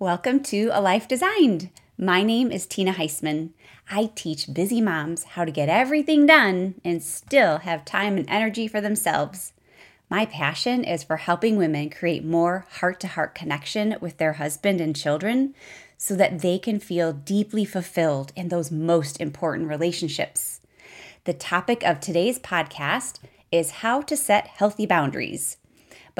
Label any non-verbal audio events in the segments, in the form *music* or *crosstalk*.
Welcome to A Life Designed. My name is Tina Heisman. I teach busy moms how to get everything done and still have time and energy for themselves. My passion is for helping women create more heart to heart connection with their husband and children so that they can feel deeply fulfilled in those most important relationships. The topic of today's podcast is how to set healthy boundaries.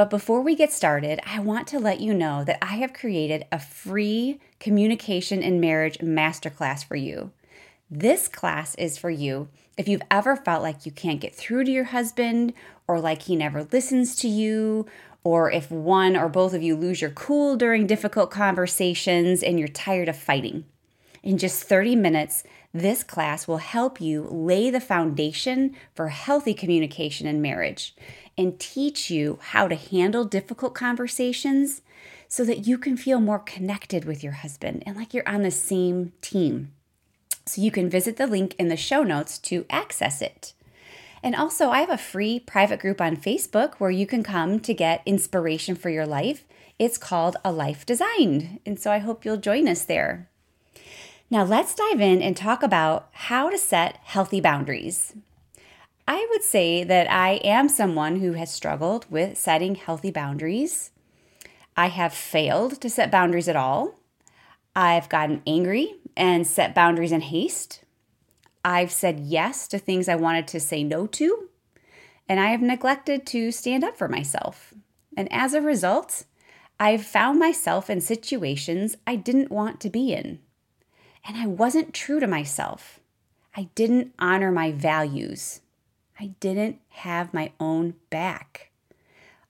But before we get started, I want to let you know that I have created a free communication and marriage masterclass for you. This class is for you if you've ever felt like you can't get through to your husband, or like he never listens to you, or if one or both of you lose your cool during difficult conversations and you're tired of fighting. In just 30 minutes, this class will help you lay the foundation for healthy communication in marriage and teach you how to handle difficult conversations so that you can feel more connected with your husband and like you're on the same team. So you can visit the link in the show notes to access it. And also, I have a free private group on Facebook where you can come to get inspiration for your life. It's called A Life Designed. And so I hope you'll join us there. Now, let's dive in and talk about how to set healthy boundaries. I would say that I am someone who has struggled with setting healthy boundaries. I have failed to set boundaries at all. I've gotten angry and set boundaries in haste. I've said yes to things I wanted to say no to. And I have neglected to stand up for myself. And as a result, I've found myself in situations I didn't want to be in. And I wasn't true to myself. I didn't honor my values. I didn't have my own back.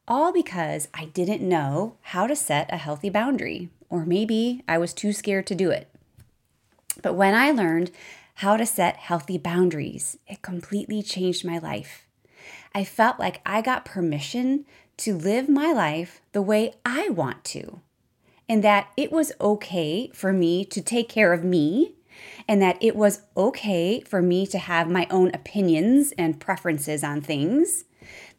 All because I didn't know how to set a healthy boundary, or maybe I was too scared to do it. But when I learned how to set healthy boundaries, it completely changed my life. I felt like I got permission to live my life the way I want to, and that it was okay for me to take care of me and that it was okay for me to have my own opinions and preferences on things,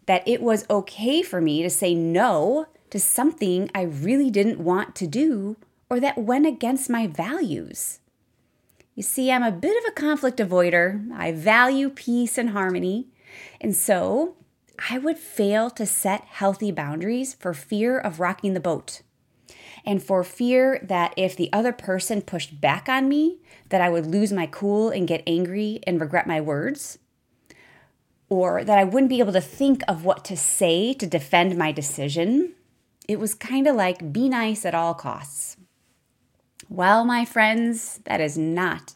that it was okay for me to say no to something I really didn't want to do or that went against my values. You see, I'm a bit of a conflict avoider. I value peace and harmony. And so I would fail to set healthy boundaries for fear of rocking the boat and for fear that if the other person pushed back on me, that I would lose my cool and get angry and regret my words, or that I wouldn't be able to think of what to say to defend my decision. It was kind of like be nice at all costs. Well, my friends, that is not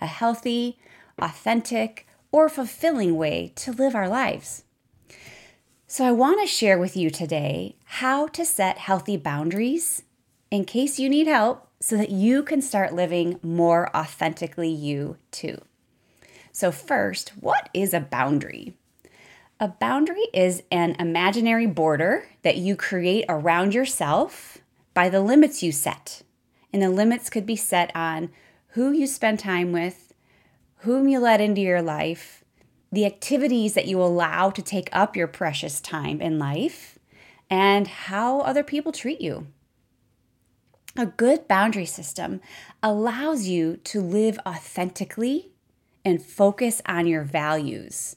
a healthy, authentic, or fulfilling way to live our lives. So, I want to share with you today how to set healthy boundaries in case you need help so that you can start living more authentically you too. So, first, what is a boundary? A boundary is an imaginary border that you create around yourself by the limits you set. And the limits could be set on who you spend time with, whom you let into your life, the activities that you allow to take up your precious time in life, and how other people treat you. A good boundary system allows you to live authentically and focus on your values.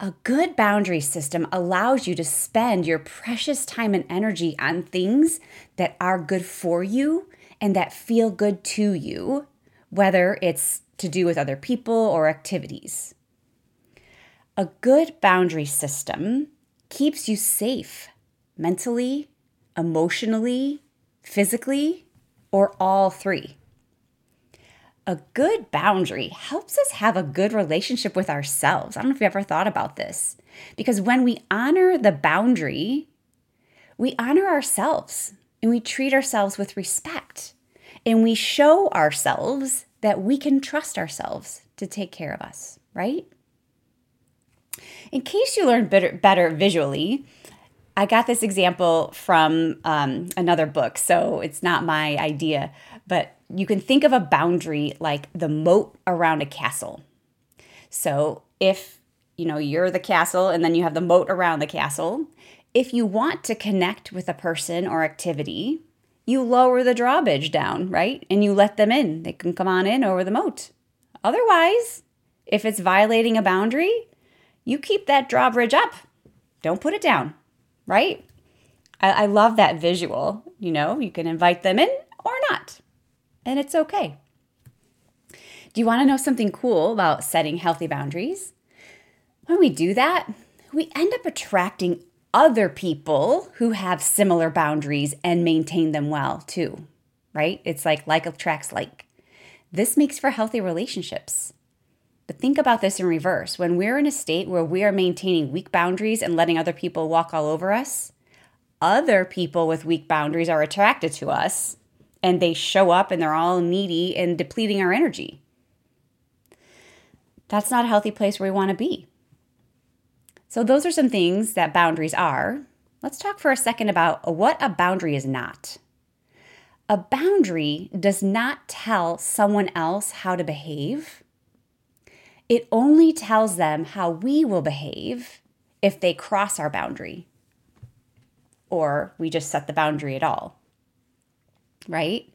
A good boundary system allows you to spend your precious time and energy on things that are good for you and that feel good to you, whether it's to do with other people or activities. A good boundary system keeps you safe mentally, emotionally, physically, or all three. A good boundary helps us have a good relationship with ourselves. I don't know if you ever thought about this. Because when we honor the boundary, we honor ourselves and we treat ourselves with respect. And we show ourselves that we can trust ourselves to take care of us, right? In case you learn better, better visually, I got this example from um, another book, so it's not my idea, but you can think of a boundary like the moat around a castle. So if you know you're the castle and then you have the moat around the castle, if you want to connect with a person or activity, you lower the drawbridge down, right? And you let them in. They can come on in over the moat. Otherwise, if it's violating a boundary, you keep that drawbridge up. Don't put it down, right? I, I love that visual. You know, you can invite them in or not, and it's okay. Do you want to know something cool about setting healthy boundaries? When we do that, we end up attracting other people who have similar boundaries and maintain them well too, right? It's like like attracts like. This makes for healthy relationships. But think about this in reverse. When we're in a state where we are maintaining weak boundaries and letting other people walk all over us, other people with weak boundaries are attracted to us and they show up and they're all needy and depleting our energy. That's not a healthy place where we want to be. So, those are some things that boundaries are. Let's talk for a second about what a boundary is not. A boundary does not tell someone else how to behave. It only tells them how we will behave if they cross our boundary or we just set the boundary at all. Right?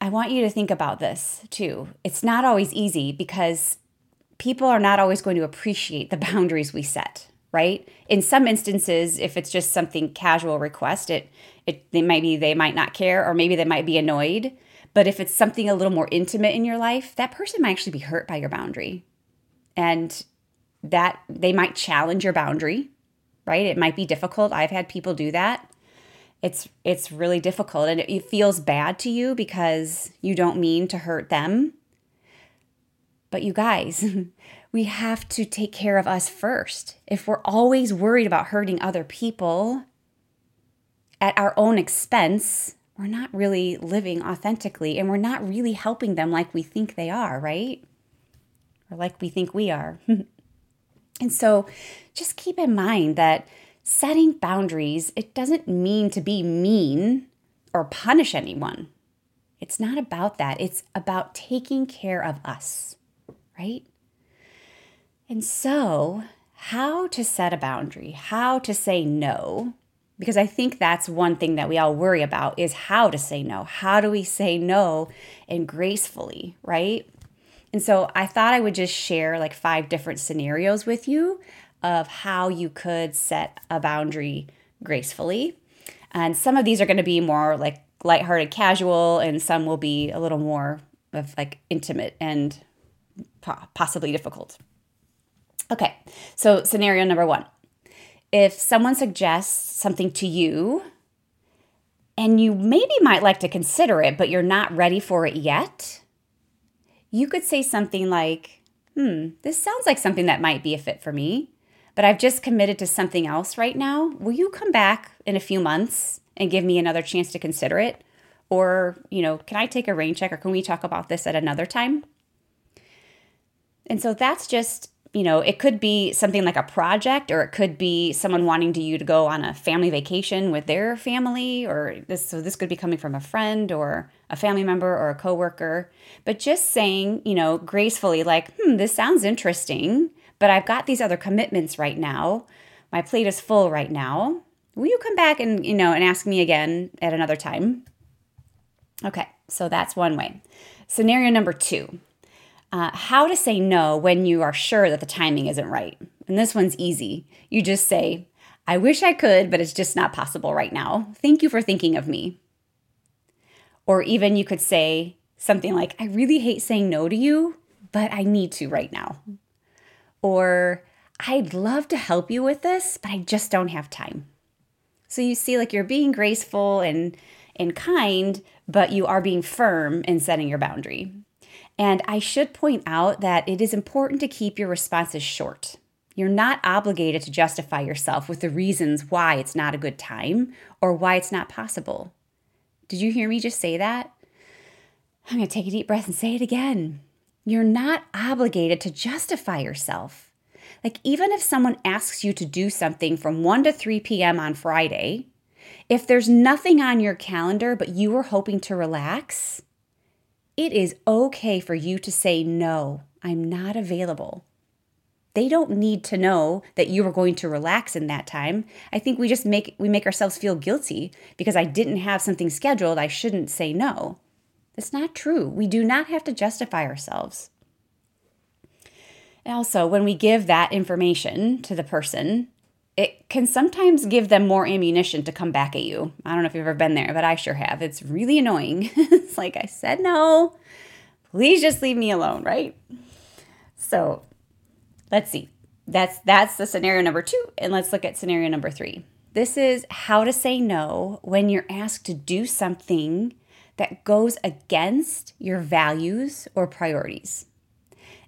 I want you to think about this too. It's not always easy because people are not always going to appreciate the *laughs* boundaries we set, right? In some instances, if it's just something casual request, it it they might be they might not care or maybe they might be annoyed. But if it's something a little more intimate in your life, that person might actually be hurt by your boundary. And that they might challenge your boundary, right? It might be difficult. I've had people do that. It's it's really difficult and it, it feels bad to you because you don't mean to hurt them but you guys, *laughs* we have to take care of us first. If we're always worried about hurting other people at our own expense, we're not really living authentically and we're not really helping them like we think they are, right? Or like we think we are. *laughs* and so just keep in mind that setting boundaries, it doesn't mean to be mean or punish anyone. It's not about that. It's about taking care of us right? And so, how to set a boundary, how to say no, because I think that's one thing that we all worry about is how to say no. How do we say no and gracefully, right? And so I thought I would just share like five different scenarios with you of how you could set a boundary gracefully. And some of these are going to be more like lighthearted, casual, and some will be a little more of like intimate and possibly difficult. Okay, so scenario number one if someone suggests something to you and you maybe might like to consider it, but you're not ready for it yet, you could say something like, Hmm, this sounds like something that might be a fit for me, but I've just committed to something else right now. Will you come back in a few months and give me another chance to consider it? Or, you know, can I take a rain check or can we talk about this at another time? And so that's just, you know, it could be something like a project or it could be someone wanting to you to go on a family vacation with their family or this so this could be coming from a friend or a family member or a coworker. But just saying, you know, gracefully like, "Hmm, this sounds interesting, but I've got these other commitments right now. My plate is full right now. Will you come back and, you know, and ask me again at another time?" Okay, so that's one way. Scenario number 2 uh, how to say no when you are sure that the timing isn't right. And this one's easy. You just say, I wish I could, but it's just not possible right now. Thank you for thinking of me. Or even you could say something like, I really hate saying no to you, but I need to right now. Or I'd love to help you with this, but I just don't have time. So you see, like you're being graceful and, and kind, but you are being firm in setting your boundary. And I should point out that it is important to keep your responses short. You're not obligated to justify yourself with the reasons why it's not a good time or why it's not possible. Did you hear me just say that? I'm going to take a deep breath and say it again. You're not obligated to justify yourself. Like, even if someone asks you to do something from 1 to 3 p.m. on Friday, if there's nothing on your calendar but you were hoping to relax, it is okay for you to say, no, I'm not available. They don't need to know that you were going to relax in that time. I think we just make we make ourselves feel guilty because I didn't have something scheduled, I shouldn't say no. It's not true. We do not have to justify ourselves. Also, when we give that information to the person, it can sometimes give them more ammunition to come back at you. I don't know if you've ever been there, but I sure have. It's really annoying. *laughs* it's like I said no. Please just leave me alone, right? So, let's see. That's that's the scenario number 2 and let's look at scenario number 3. This is how to say no when you're asked to do something that goes against your values or priorities.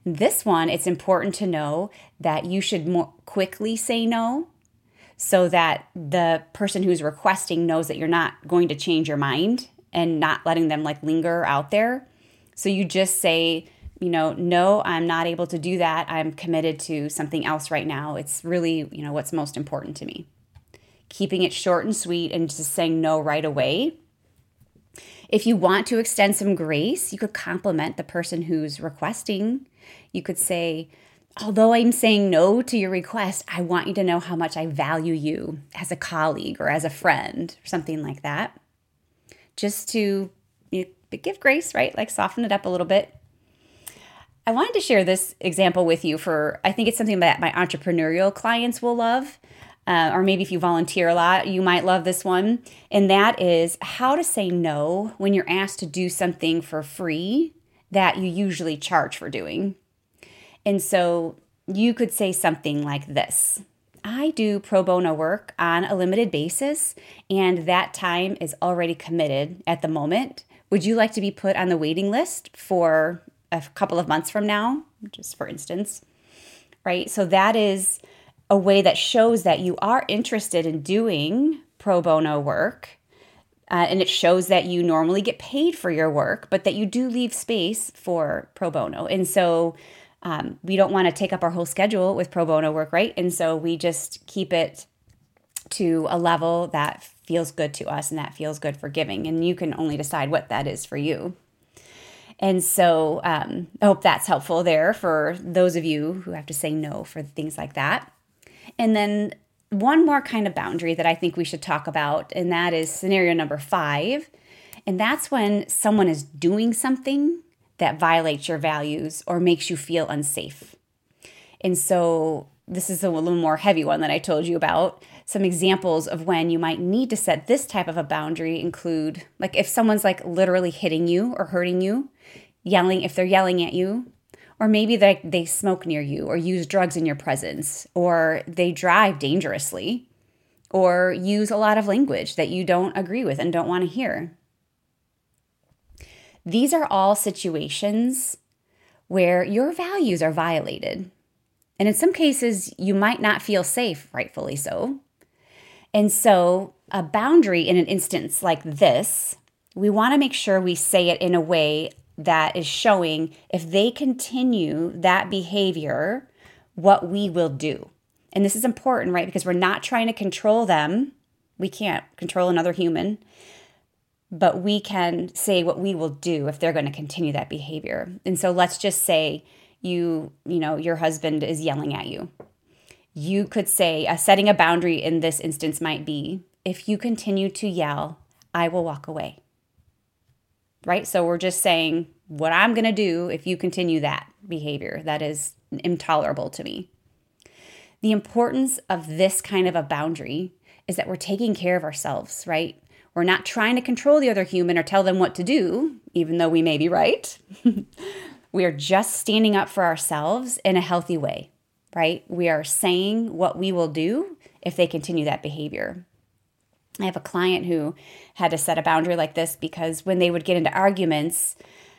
This one, it's important to know that you should more quickly say no so that the person who's requesting knows that you're not going to change your mind and not letting them like linger out there. So you just say, you know, no, I'm not able to do that. I'm committed to something else right now. It's really, you know, what's most important to me. Keeping it short and sweet and just saying no right away. If you want to extend some grace, you could compliment the person who's requesting. You could say, although I'm saying no to your request, I want you to know how much I value you as a colleague or as a friend or something like that. Just to you know, give grace, right? Like soften it up a little bit. I wanted to share this example with you for, I think it's something that my entrepreneurial clients will love. Uh, or maybe if you volunteer a lot, you might love this one. And that is how to say no when you're asked to do something for free that you usually charge for doing. And so you could say something like this I do pro bono work on a limited basis, and that time is already committed at the moment. Would you like to be put on the waiting list for a couple of months from now, just for instance? Right? So that is a way that shows that you are interested in doing pro bono work. Uh, and it shows that you normally get paid for your work, but that you do leave space for pro bono. And so um, we don't want to take up our whole schedule with pro bono work, right? And so we just keep it to a level that feels good to us and that feels good for giving. And you can only decide what that is for you. And so um, I hope that's helpful there for those of you who have to say no for things like that. And then one more kind of boundary that I think we should talk about, and that is scenario number five. And that's when someone is doing something that violates your values or makes you feel unsafe. And so, this is a little more heavy one that I told you about. Some examples of when you might need to set this type of a boundary include like if someone's like literally hitting you or hurting you, yelling, if they're yelling at you, or maybe they, they smoke near you or use drugs in your presence, or they drive dangerously, or use a lot of language that you don't agree with and don't want to hear. These are all situations where your values are violated. And in some cases, you might not feel safe, rightfully so. And so, a boundary in an instance like this, we want to make sure we say it in a way that is showing if they continue that behavior, what we will do. And this is important, right? Because we're not trying to control them. We can't control another human but we can say what we will do if they're going to continue that behavior. And so let's just say you, you know, your husband is yelling at you. You could say, uh, setting a boundary in this instance might be if you continue to yell, I will walk away. Right? So we're just saying what I'm going to do if you continue that behavior that is intolerable to me. The importance of this kind of a boundary is that we're taking care of ourselves, right? We're not trying to control the other human or tell them what to do, even though we may be right. *laughs* we are just standing up for ourselves in a healthy way, right? We are saying what we will do if they continue that behavior. I have a client who had to set a boundary like this because when they would get into arguments,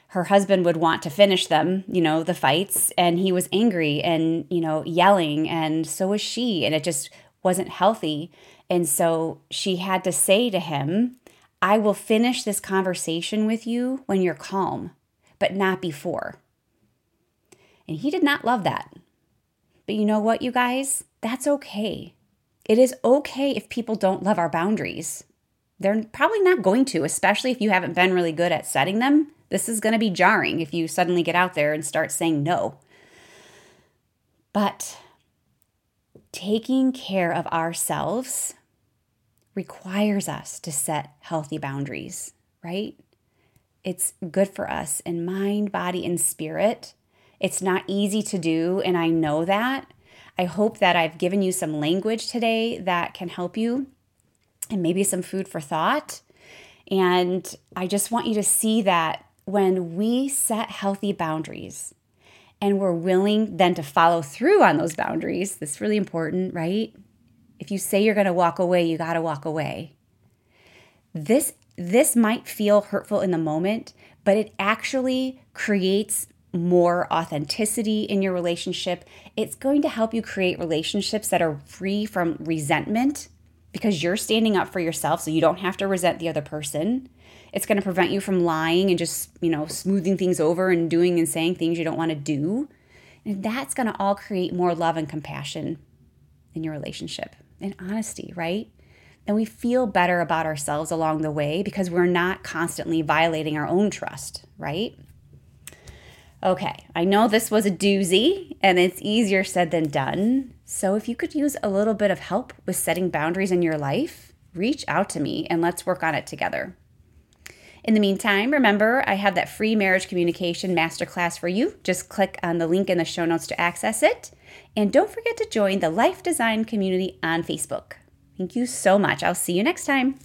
her husband would want to finish them, you know, the fights, and he was angry and, you know, yelling, and so was she. And it just wasn't healthy. And so she had to say to him, I will finish this conversation with you when you're calm, but not before. And he did not love that. But you know what, you guys? That's okay. It is okay if people don't love our boundaries. They're probably not going to, especially if you haven't been really good at setting them. This is going to be jarring if you suddenly get out there and start saying no. But taking care of ourselves requires us to set healthy boundaries, right? It's good for us in mind, body, and spirit. It's not easy to do, and I know that. I hope that I've given you some language today that can help you and maybe some food for thought. And I just want you to see that when we set healthy boundaries and we're willing then to follow through on those boundaries, this is really important, right? If you say you're going to walk away, you got to walk away. This this might feel hurtful in the moment, but it actually creates more authenticity in your relationship. It's going to help you create relationships that are free from resentment because you're standing up for yourself so you don't have to resent the other person. It's going to prevent you from lying and just, you know, smoothing things over and doing and saying things you don't want to do. And that's going to all create more love and compassion in your relationship and honesty, right? And we feel better about ourselves along the way because we're not constantly violating our own trust, right? Okay, I know this was a doozy and it's easier said than done. So if you could use a little bit of help with setting boundaries in your life, reach out to me and let's work on it together. In the meantime, remember I have that free marriage communication masterclass for you. Just click on the link in the show notes to access it. And don't forget to join the Life Designed community on Facebook. Thank you so much. I'll see you next time.